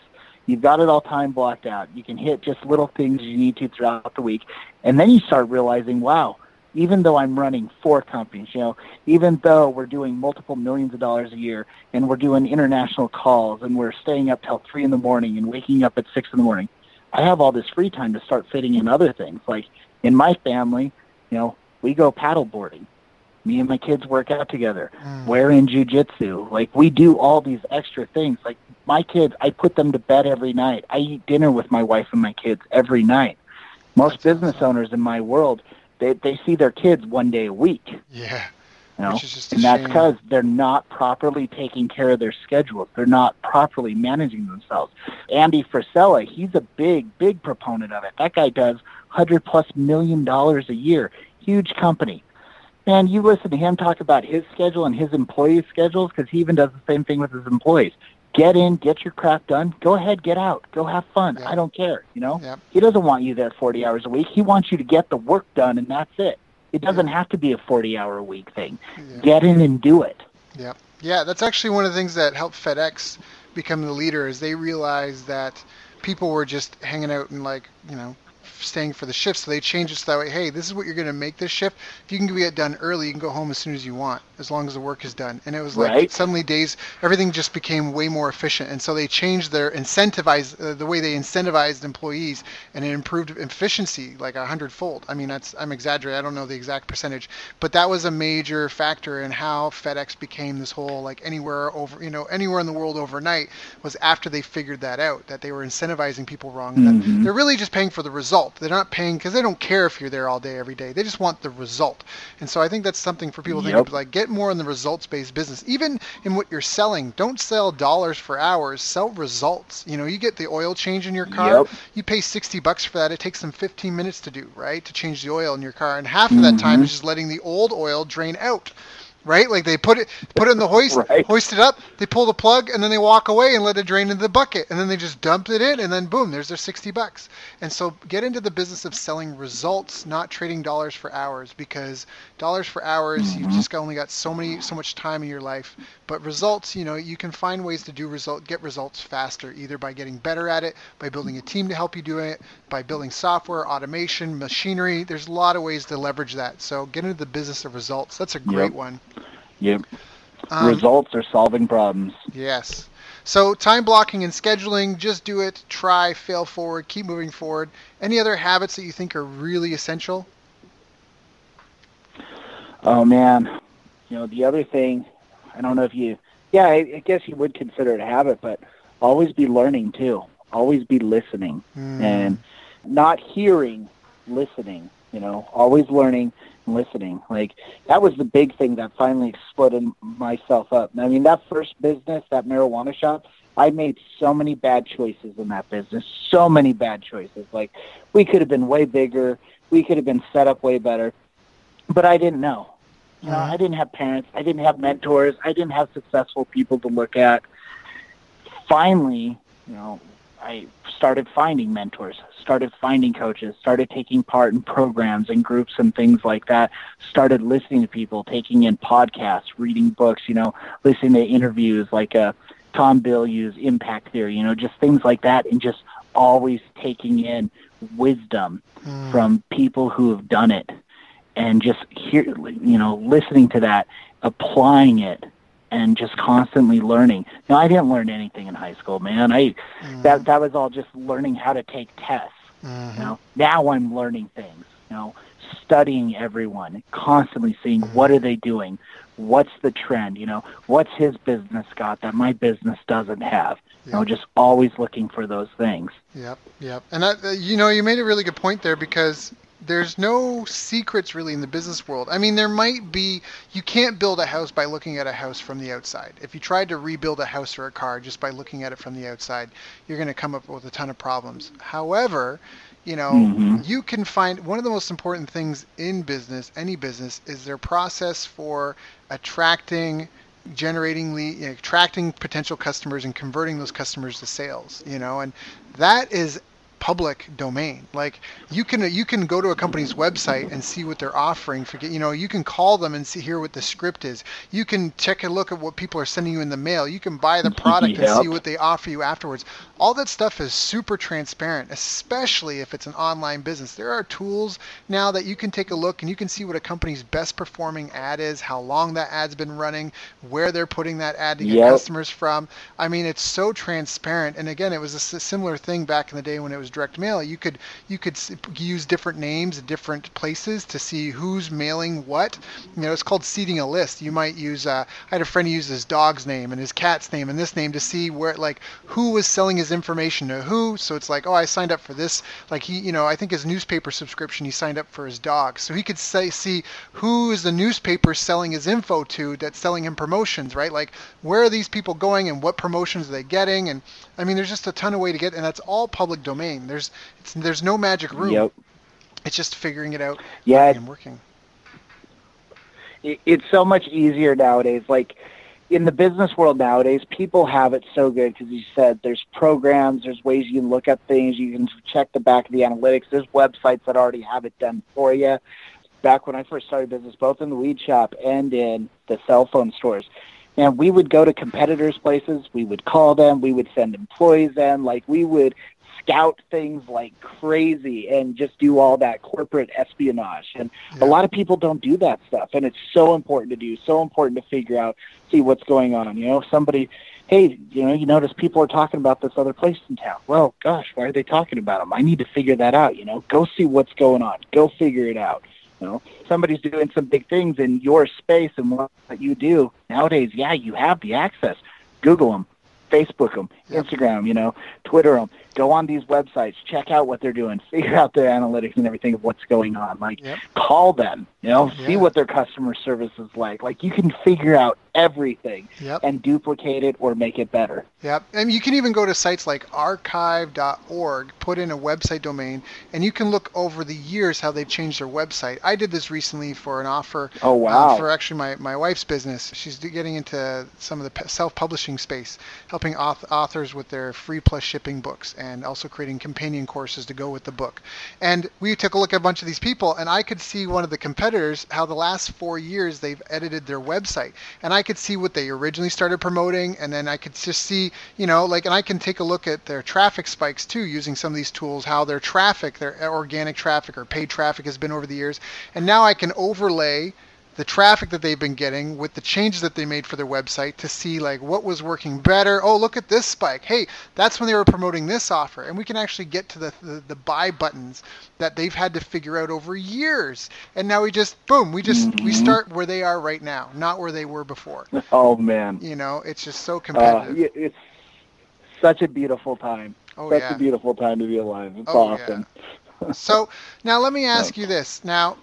You've got it all time blocked out. You can hit just little things you need to throughout the week. And then you start realizing, wow, even though I'm running four companies, you know, even though we're doing multiple millions of dollars a year and we're doing international calls and we're staying up till three in the morning and waking up at six in the morning, I have all this free time to start fitting in other things. Like in my family, you know, we go paddle boarding. Me and my kids work out together. Mm. We're in jujitsu. Like we do all these extra things. Like my kids, I put them to bed every night. I eat dinner with my wife and my kids every night. Most business owners in my world, they they see their kids one day a week. Yeah. You know? and that's because they're not properly taking care of their schedules. They're not properly managing themselves. Andy Frisella, he's a big, big proponent of it. That guy does hundred plus million dollars a year. Huge company. And you listen to him talk about his schedule and his employees' schedules because he even does the same thing with his employees. Get in, get your crap done. Go ahead, get out. Go have fun. Yep. I don't care. You know, yep. he doesn't want you there 40 hours a week. He wants you to get the work done, and that's it. It doesn't have to be a 40 hour a week thing. Get in and do it. Yeah. Yeah, that's actually one of the things that helped FedEx become the leader is they realized that people were just hanging out and like, you know, staying for the shift. So they changed it so that way, hey, this is what you're going to make this shift. If you can get it done early, you can go home as soon as you want, as long as the work is done. And it was like right. suddenly days, everything just became way more efficient. And so they changed their incentivize, uh, the way they incentivized employees, and it improved efficiency like a hundredfold. I mean, that's I'm exaggerating. I don't know the exact percentage, but that was a major factor in how FedEx became this whole like anywhere over, you know, anywhere in the world overnight was after they figured that out that they were incentivizing people wrong. Mm-hmm. they're really just paying for the result result. They're not paying because they don't care if you're there all day every day. They just want the result. And so I think that's something for people to yep. think of like get more in the results-based business. Even in what you're selling, don't sell dollars for hours. Sell results. You know, you get the oil change in your car. Yep. You pay 60 bucks for that. It takes them 15 minutes to do, right? To change the oil in your car, and half of that time mm-hmm. is just letting the old oil drain out right? Like they put it put it in the hoist, right. hoist it up, they pull the plug, and then they walk away and let it drain into the bucket, and then they just dump it in, and then boom, there's their sixty bucks. And so get into the business of selling results, not trading dollars for hours, because dollars for hours, mm-hmm. you've just only got so many so much time in your life. But results, you know, you can find ways to do result get results faster, either by getting better at it, by building a team to help you do it, by building software, automation, machinery. There's a lot of ways to leverage that. So get into the business of results. That's a great yep. one. Yep. Um, Results are solving problems. Yes. So time blocking and scheduling, just do it, try, fail forward, keep moving forward. Any other habits that you think are really essential? Oh man, you know the other thing, I don't know if you, yeah, I, I guess you would consider it a habit, but always be learning too. Always be listening mm. and not hearing, listening. You know, always learning and listening. Like that was the big thing that finally exploded myself up. I mean, that first business, that marijuana shop, I made so many bad choices in that business. So many bad choices. Like we could have been way bigger. We could have been set up way better. But I didn't know. You know, I didn't have parents. I didn't have mentors. I didn't have successful people to look at. Finally, you know, I started finding mentors, started finding coaches, started taking part in programs and groups and things like that, started listening to people, taking in podcasts, reading books, you know, listening to interviews like uh, Tom Bilyeu's Impact Theory, you know, just things like that, and just always taking in wisdom mm. from people who have done it and just hear, you know, listening to that, applying it and just constantly learning. Now, I didn't learn anything in high school, man. I mm-hmm. that that was all just learning how to take tests. Mm-hmm. You know, now I'm learning things. You know, studying everyone, constantly seeing mm-hmm. what are they doing, what's the trend. You know, what's his business got that my business doesn't have. Yep. You know, just always looking for those things. Yep, yep. And that, uh, you know, you made a really good point there because there's no secrets really in the business world. I mean, there might be. You can't build a house by looking at a house from the outside. If you tried to rebuild a house or a car just by looking at it from the outside, you're going to come up with a ton of problems. However, you know, mm-hmm. you can find one of the most important things in business, any business, is their process for attracting generating lead, you know, attracting potential customers and converting those customers to sales you know and that is public domain. Like you can you can go to a company's website and see what they're offering. Forget you know you can call them and see hear what the script is. You can check a look at what people are sending you in the mail. You can buy the *laughs* product yep. and see what they offer you afterwards. All that stuff is super transparent, especially if it's an online business. There are tools now that you can take a look and you can see what a company's best performing ad is, how long that ad's been running, where they're putting that ad to get yep. customers from. I mean, it's so transparent. And again, it was a similar thing back in the day when it was direct mail. You could you could use different names at different places to see who's mailing what. You know, it's called seeding a list. You might use. Uh, I had a friend who used his dog's name and his cat's name and this name to see where like who was selling his information to who. So it's like, oh, I signed up for this. Like he, you know, I think his newspaper subscription he signed up for his dog, so he could say see who is the newspaper selling his info to that's selling him promotions, right? Like where are these people going and what promotions are they getting? And I mean, there's just a ton of way to get, and that's all public domain. There's there's no magic room. Yep. It's just figuring it out. Yeah, and working. It's so much easier nowadays. Like in the business world nowadays, people have it so good because you said there's programs, there's ways you can look at things, you can check the back of the analytics. There's websites that already have it done for you. Back when I first started business, both in the weed shop and in the cell phone stores, and we would go to competitors' places. We would call them. We would send employees in. Like we would scout things like crazy and just do all that corporate espionage. And yeah. a lot of people don't do that stuff. And it's so important to do, so important to figure out, see what's going on. You know, somebody, hey, you know, you notice people are talking about this other place in town. Well, gosh, why are they talking about them? I need to figure that out. You know, go see what's going on. Go figure it out. You know, somebody's doing some big things in your space and what you do nowadays. Yeah, you have the access. Google them, Facebook them, Instagram, you know, Twitter them go on these websites, check out what they're doing, *laughs* figure out their analytics and everything of what's going on. Like yep. call them, you know, yeah. see what their customer service is like. Like you can figure out everything yep. and duplicate it or make it better. Yep. And you can even go to sites like archive.org, put in a website domain, and you can look over the years how they've changed their website. I did this recently for an offer oh, um, wow. Um, for actually my, my wife's business. She's getting into some of the self-publishing space, helping authors with their free plus shipping books and also creating companion courses to go with the book. And we took a look at a bunch of these people, and I could see one of the competitors, how the last four years they've edited their website. And I could see what they originally started promoting, and then I could just see, you know, like, and I can take a look at their traffic spikes too using some of these tools, how their traffic, their uh, organic traffic or paid traffic has been over the years. And now I can overlay the traffic that they've been getting with the changes that they made for their website to see like what was working better. Oh, look at this spike. Hey, that's when they were promoting this offer. And we can actually get to the, the, the buy buttons that they've had to figure out over years. And now we just boom, we just mm-hmm. we start where they are right now, not where they were before. Oh man. You know, it's just so uh, competitive. Uh, it's such a beautiful time. Oh, such yeah. a beautiful time to be alive. It's oh, awesome. Yeah. so now let me *laughs* ask you this. Now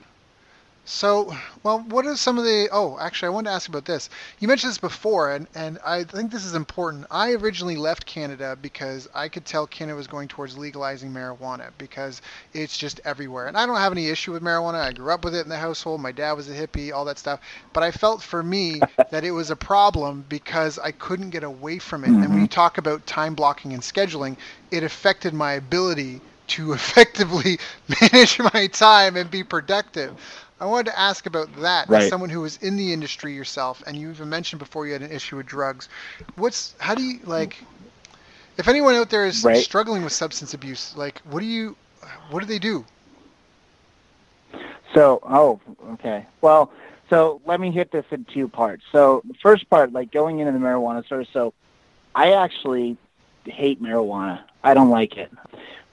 so, well, what are some of the? Oh, actually, I wanted to ask about this. You mentioned this before, and and I think this is important. I originally left Canada because I could tell Canada was going towards legalizing marijuana because it's just everywhere, and I don't have any issue with marijuana. I grew up with it in the household. My dad was a hippie, all that stuff. But I felt for me that it was a problem because I couldn't get away from it. Mm-hmm. And when you talk about time blocking and scheduling, it affected my ability to *laughs* effectively *laughs* manage my time and be productive. I wanted to ask about that right. as someone who was in the industry yourself, and you even mentioned before you had an issue with drugs. What's how do you like? If anyone out there is right. struggling with substance abuse, like what do you, what do they do? So, oh, okay. Well, so let me hit this in two parts. So the first part, like going into the marijuana store. So I actually hate marijuana. I don't like it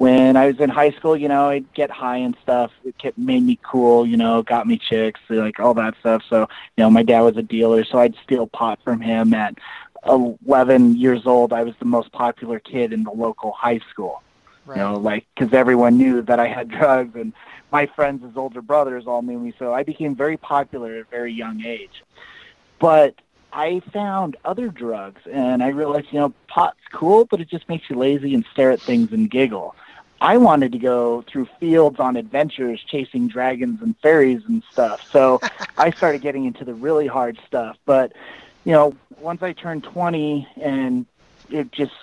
when I was in high school, you know, I'd get high and stuff. It kept, made me cool, you know, got me chicks, like all that stuff. So, you know, my dad was a dealer, so I'd steal pot from him at 11 years old. I was the most popular kid in the local high school. Right. You know, like because everyone knew that I had *laughs* drugs, and my friends as older brothers all knew me. So I became very popular at a very young age. But I found other drugs, and I realized, you know, pot's cool, but it just makes you lazy and stare at things and giggle. I wanted to go through fields on adventures, chasing dragons and fairies and stuff. So *laughs* I started getting into the really hard stuff. But you know, once I turned 20, and it just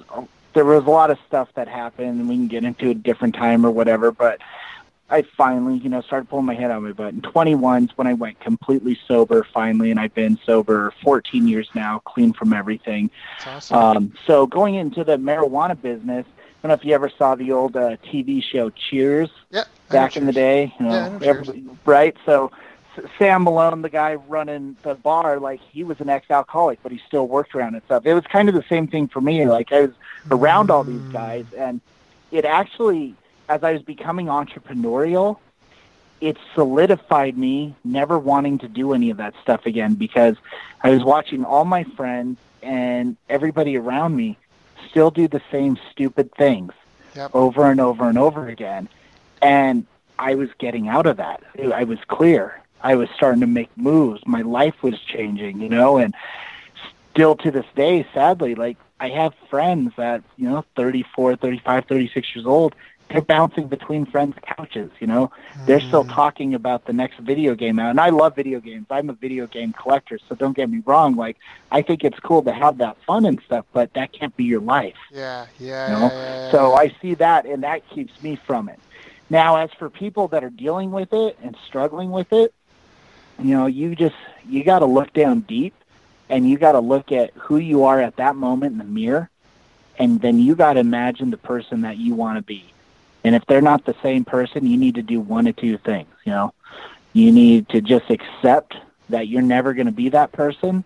there was a lot of stuff that happened, and we can get into a different time or whatever. But I finally, you know, started pulling my head out of my butt. And 21 is when I went completely sober finally, and I've been sober 14 years now, clean from everything. That's awesome. Um, so going into the marijuana business, I don't know if you ever saw the old uh, TV show Cheers yeah. Back in the day, you know, Yeah, everybody- right? So Sam Malone, the guy running the bar, like he was an ex-alcoholic, but he still worked around and stuff. It was kind of the same thing for me. Like I was around all these guys, and it actually, as I was becoming entrepreneurial, it solidified me never wanting to do any of that stuff again because I was watching all my friends and everybody around me still do the same stupid things Yep. over and over and over again. And I was getting out of that. I was clear. I was starting to make moves. My life was changing, you know, and still to this day, sadly, like I have friends that, you know, 34, 35, 36 years old, they're bouncing between friends' couches, you know. They're still Mm. talking about the next video game out. And I love video games. I'm a video game collector, so don't get me wrong. Like, I think it's cool to have that fun and stuff, but that can't be your life. Yeah, yeah, You know? yeah, yeah, So. I see that, and that keeps me from it. Now, as for people that are dealing with it and struggling with it, you know, you just you got to look down deep, and you got to look at who you are at that moment in the mirror, and then you got to imagine the person that you want to be. And if they're not the same person, you need to do one of two things. You know, you need to just accept that you're never going to be that person,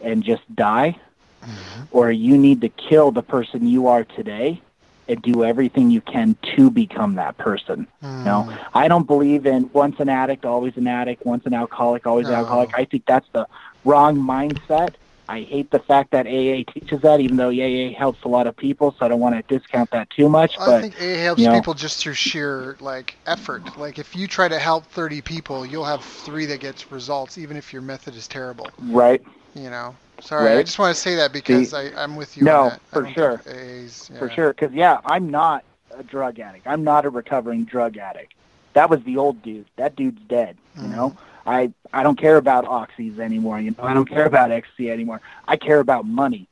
and just die, Mhm. or you need to kill the person you are today and do everything you can to become that person. Mm. You know, I don't believe in once an addict, always an addict, once an alcoholic, always an alcoholic. I think that's the wrong mindset. I hate the fact that AA teaches that, even though AA helps a lot of people, so I don't want to discount that too much. I But think it helps you know- people just through sheer like effort. Like if you try to help 30 people, you'll have three that gets results, even if your method is terrible. right, You know. Sorry, I just want to say that because I, I'm with you No, on that. For sure. AA's, for sure. Because yeah, I'm not a drug addict. I'm not a recovering drug addict. That was the old dude. That dude's dead. You Mhm. know, I I don't care about oxys anymore. You know, I don't care about XC anymore. I care about money.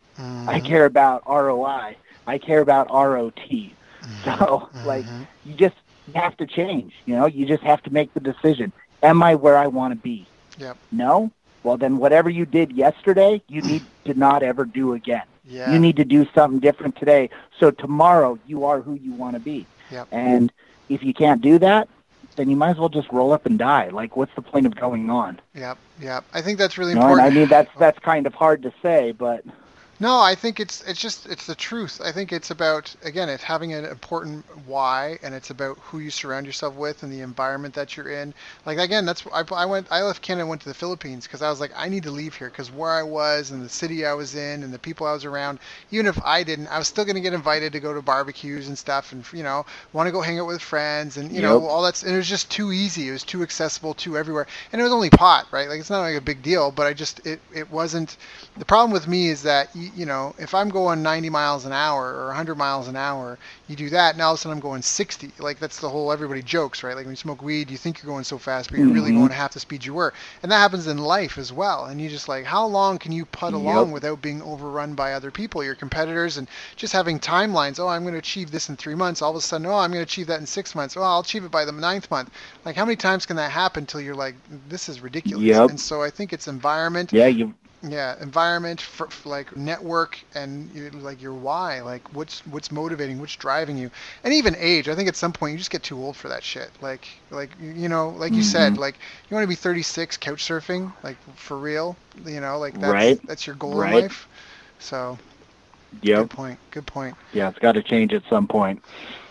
I Mhm. care about ROI. I care about ROT. So like, Mhm. you just have to change. You know, you just have to make the decision. Am I where I want to be? Yep. No. Well, then whatever you did yesterday, you need *clears throat* to not ever do again. Yeah. You need to do something different today. So tomorrow you are who you want to be. Yep. And if you can't do that, then you might as well just roll up and die. Like, what's the point of going on? Yep. Yep. I think that's really You know, important. I mean, that's that's kind of hard to say, but No, I think it's it's just it's the truth. I think it's about again, it's having an important why, and it's about who you surround yourself with and the environment that you're in. Like again, that's I, I went I left Canada, and went to the Philippines because I was like I need to leave here because where I was and the city I was in and the people I was around, even if I didn't, I was still gonna get invited to go to barbecues and stuff, and you know want to go hang out with friends and you know all that's and it was just too easy. It was too accessible, too everywhere, and it was only pot, right? Like it's not like a big deal, but I just it it wasn't. The problem with me is that you, you know if I'm going 90 miles an hour or 100 miles an hour, you do that, and all of a sudden I'm going 60. Like that's the whole everybody jokes, right? Like when you smoke weed, you think you're going so fast, but you're really Mhm. going half the speed you were, and that happens in life as well. And you just like how long can you put Yep. along without being overrun by other people, your competitors, and just having timelines? Oh, I'm going to achieve this in three months. All of a sudden, oh, I'm going to achieve that in six months. Oh, I'll achieve it by the ninth month. Like how many times can that happen until you're like, this is ridiculous? Yep. And so I think it's environment yeah, you yeah environment for, like network and you like your why like what's what's motivating what's driving you and even age i think at some point you just get too old for that shit like like you know like you said Mhm. like you want to be 36 couch surfing like for real you know like that's Right. that's your goal in life so yep, good point good point yeah, it's got to change at some point.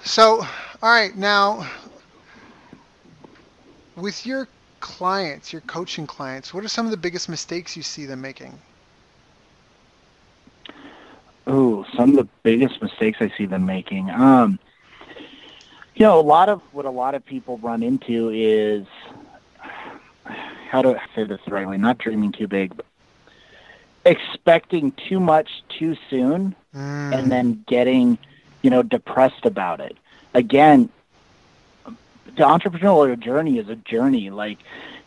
so all right now with your clients your coaching clients what are some of the biggest mistakes you see them making Oh, some of the biggest mistakes I see them making. Um, you know, a lot of what a lot of people run into is how do I say this the right way? Not dreaming too big, but expecting too much too soon Mm, and then getting, you know, depressed about it. Again, the entrepreneurial journey is a journey. Like,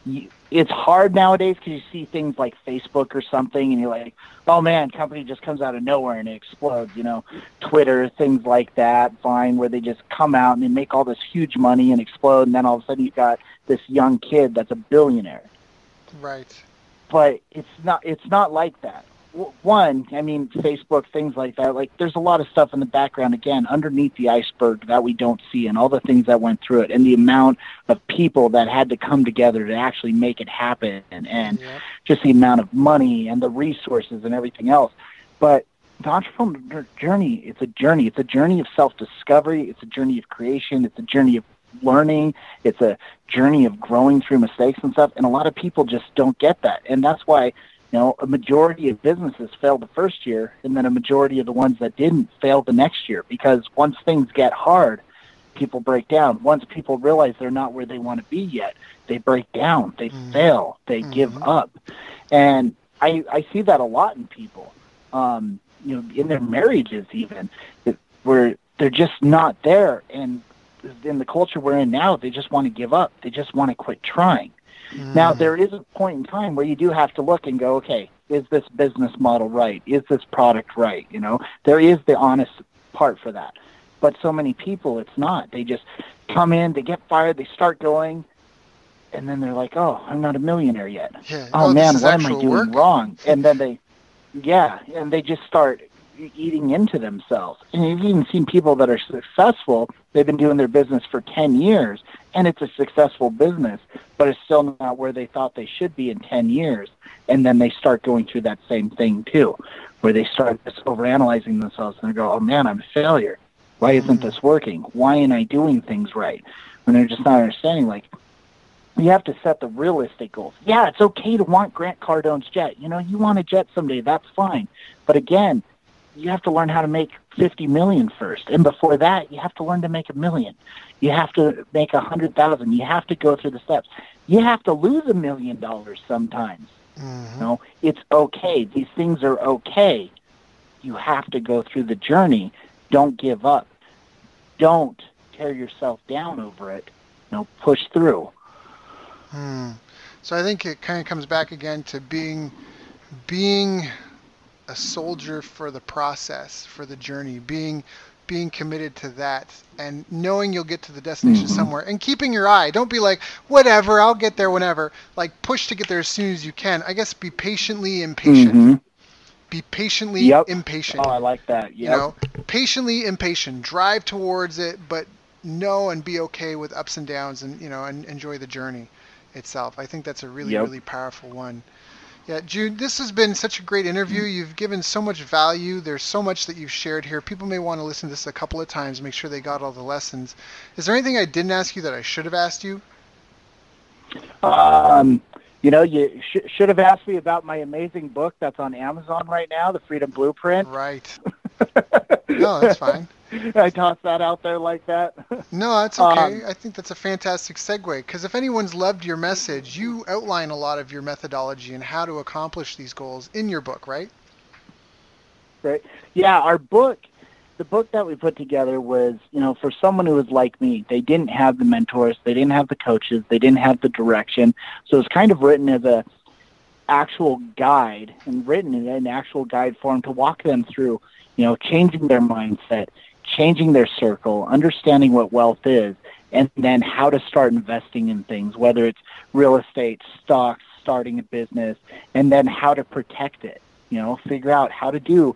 you, it's hard nowadays because you see things like Facebook or something, and you're like, oh man, company just comes out of nowhere and it explodes. You know, Twitter, things like that, Vine, where they just come out and they make all this huge money and explode, and then all of a sudden you've got this young kid that's a billionaire. Right. But it's not. It's not like that one, I mean, Facebook, things like that. Like, there's a lot of stuff in the background, again, underneath the iceberg that we don't see, and all the things that went through it, and the amount of people that had to come together to actually make it happen, and, and yeah. just the amount of money and the resources and everything else. But the entrepreneurial journey, it's a journey. It's a journey of self-discovery. It's a journey of creation. It's a journey of learning. It's a journey of growing through mistakes and stuff. And a lot of people just don't get that. And that's why you know, a majority of businesses failed the first year, and then a majority of the ones that didn't failed the next year because once things get hard, people break down. Once people realize they're not where they want to be yet, they break down, they mm-hmm. fail, they mm-hmm. give up, and I I see that a lot in people. Um, you know, in their marriages even, where they're just not there, and in the culture we're in now, they just want to give up. They just want to quit trying. Mm. Now, there is a point in time where you do have to look and go, okay, is this business model right? Is this product right? You know, there is the honest part for that. But so many people, it's not. They just come in, they get fired, they start going, and then they're like, oh, I'm not a millionaire yet. Yeah. Oh, oh man, what am I doing work? wrong? And then they, yeah, and they just start eating into themselves. And you've even seen people that are successful, they've been doing their business for 10 years, and it's a successful business, but it's still not where they thought they should be in 10 years. And then they start going through that same thing too, where they start just overanalyzing themselves and they go, oh man, I'm a failure. Why isn't mm-hmm. this working? Why am I doing things right? When they're just not understanding, like, you have to set the realistic goals. Yeah, it's okay to want Grant Cardone's jet. You know, you want a jet someday, that's fine. But again, you have to learn how to make 50 million first. And before that, you have to learn to make a million. You have to make a hundred thousand. You have to go through the steps. You have to lose a million dollars sometimes. Mm-hmm. You know, it's okay. These things are okay. You have to go through the journey. Don't give up. Don't tear yourself down over it. You know, push through. Hmm. So I think it kind of comes back again to being being a soldier for the process, for the journey, being being committed to that and knowing you'll get to the destination mm-hmm. somewhere and keeping your eye. Don't be like, whatever, I'll get there whenever. Like push to get there as soon as you can. I guess be patiently impatient. Mm-hmm. Be patiently yep. impatient. Oh, I like that. Yep. You know, patiently impatient. Drive towards it, but know and be okay with ups and downs and, you know, and enjoy the journey itself. I think that's a really, yep. really powerful one. Yeah, Jude, this has been such a great interview. You've given so much value. There's so much that you've shared here. People may want to listen to this a couple of times, make sure they got all the lessons. Is there anything I didn't ask you that I should have asked you? Um, you know, you sh- should have asked me about my amazing book that's on Amazon right now, The Freedom Blueprint. Right. *laughs* no, that's fine. *laughs* I toss that out there like that. no, that's okay. Um, I think that's a fantastic segue because if anyone's loved your message, you outline a lot of your methodology and how to accomplish these goals in your book, right? Right. Yeah, our book, the book that we put together was, you know, for someone who was like me, they didn't have the mentors, they didn't have the coaches, they didn't have the direction. So it's kind of written as a actual guide and written in an actual guide form to walk them through, you know, changing their mindset, changing their circle, understanding what wealth is, and then how to start investing in things, whether it's real estate, stocks, starting a business, and then how to protect it. You know, figure out how to do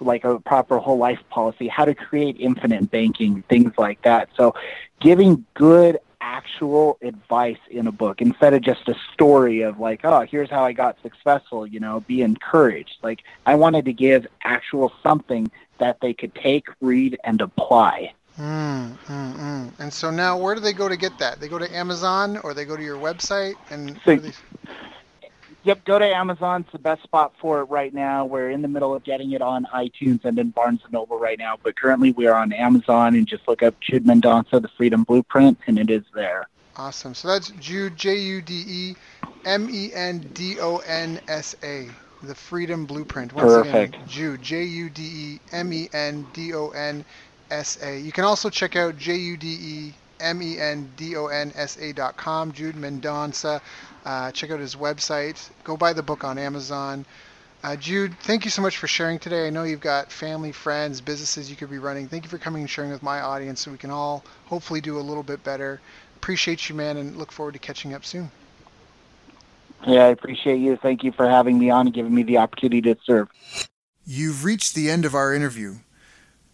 like a proper whole life policy, how to create infinite banking, things like that. So giving good actual advice in a book instead of just a story of like, oh, here's how I got successful, you know, be encouraged. Like I wanted to give actual something that they could take, read, and apply. Mm, mm, mm. And so now, where do they go to get that? They go to Amazon or they go to your website and. So, they... Yep, go to Amazon. It's the best spot for it right now. We're in the middle of getting it on iTunes and in Barnes and Noble right now, but currently we are on Amazon and just look up Jude Mendonsa, The Freedom Blueprint, and it is there. Awesome. So that's Jude J U D E M E N D O N S A. The Freedom Blueprint. Once Perfect. again, Jude, J U D E M E N D O N S A. You can also check out J U D E M E N D O N S com, Jude Mendonsa. Uh, check out his website. Go buy the book on Amazon. Uh, Jude, thank you so much for sharing today. I know you've got family, friends, businesses you could be running. Thank you for coming and sharing with my audience so we can all hopefully do a little bit better. Appreciate you, man, and look forward to catching up soon. Yeah, I appreciate you. Thank you for having me on and giving me the opportunity to serve. You've reached the end of our interview.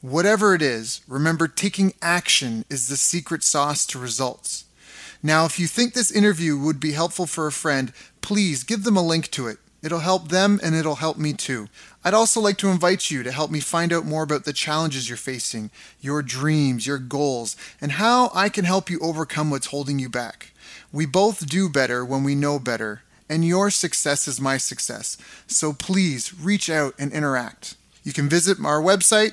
Whatever it is, remember taking action is the secret sauce to results. Now, if you think this interview would be helpful for a friend, please give them a link to it. It'll help them and it'll help me too. I'd also like to invite you to help me find out more about the challenges you're facing, your dreams, your goals, and how I can help you overcome what's holding you back. We both do better when we know better, and your success is my success. So please reach out and interact. You can visit our website,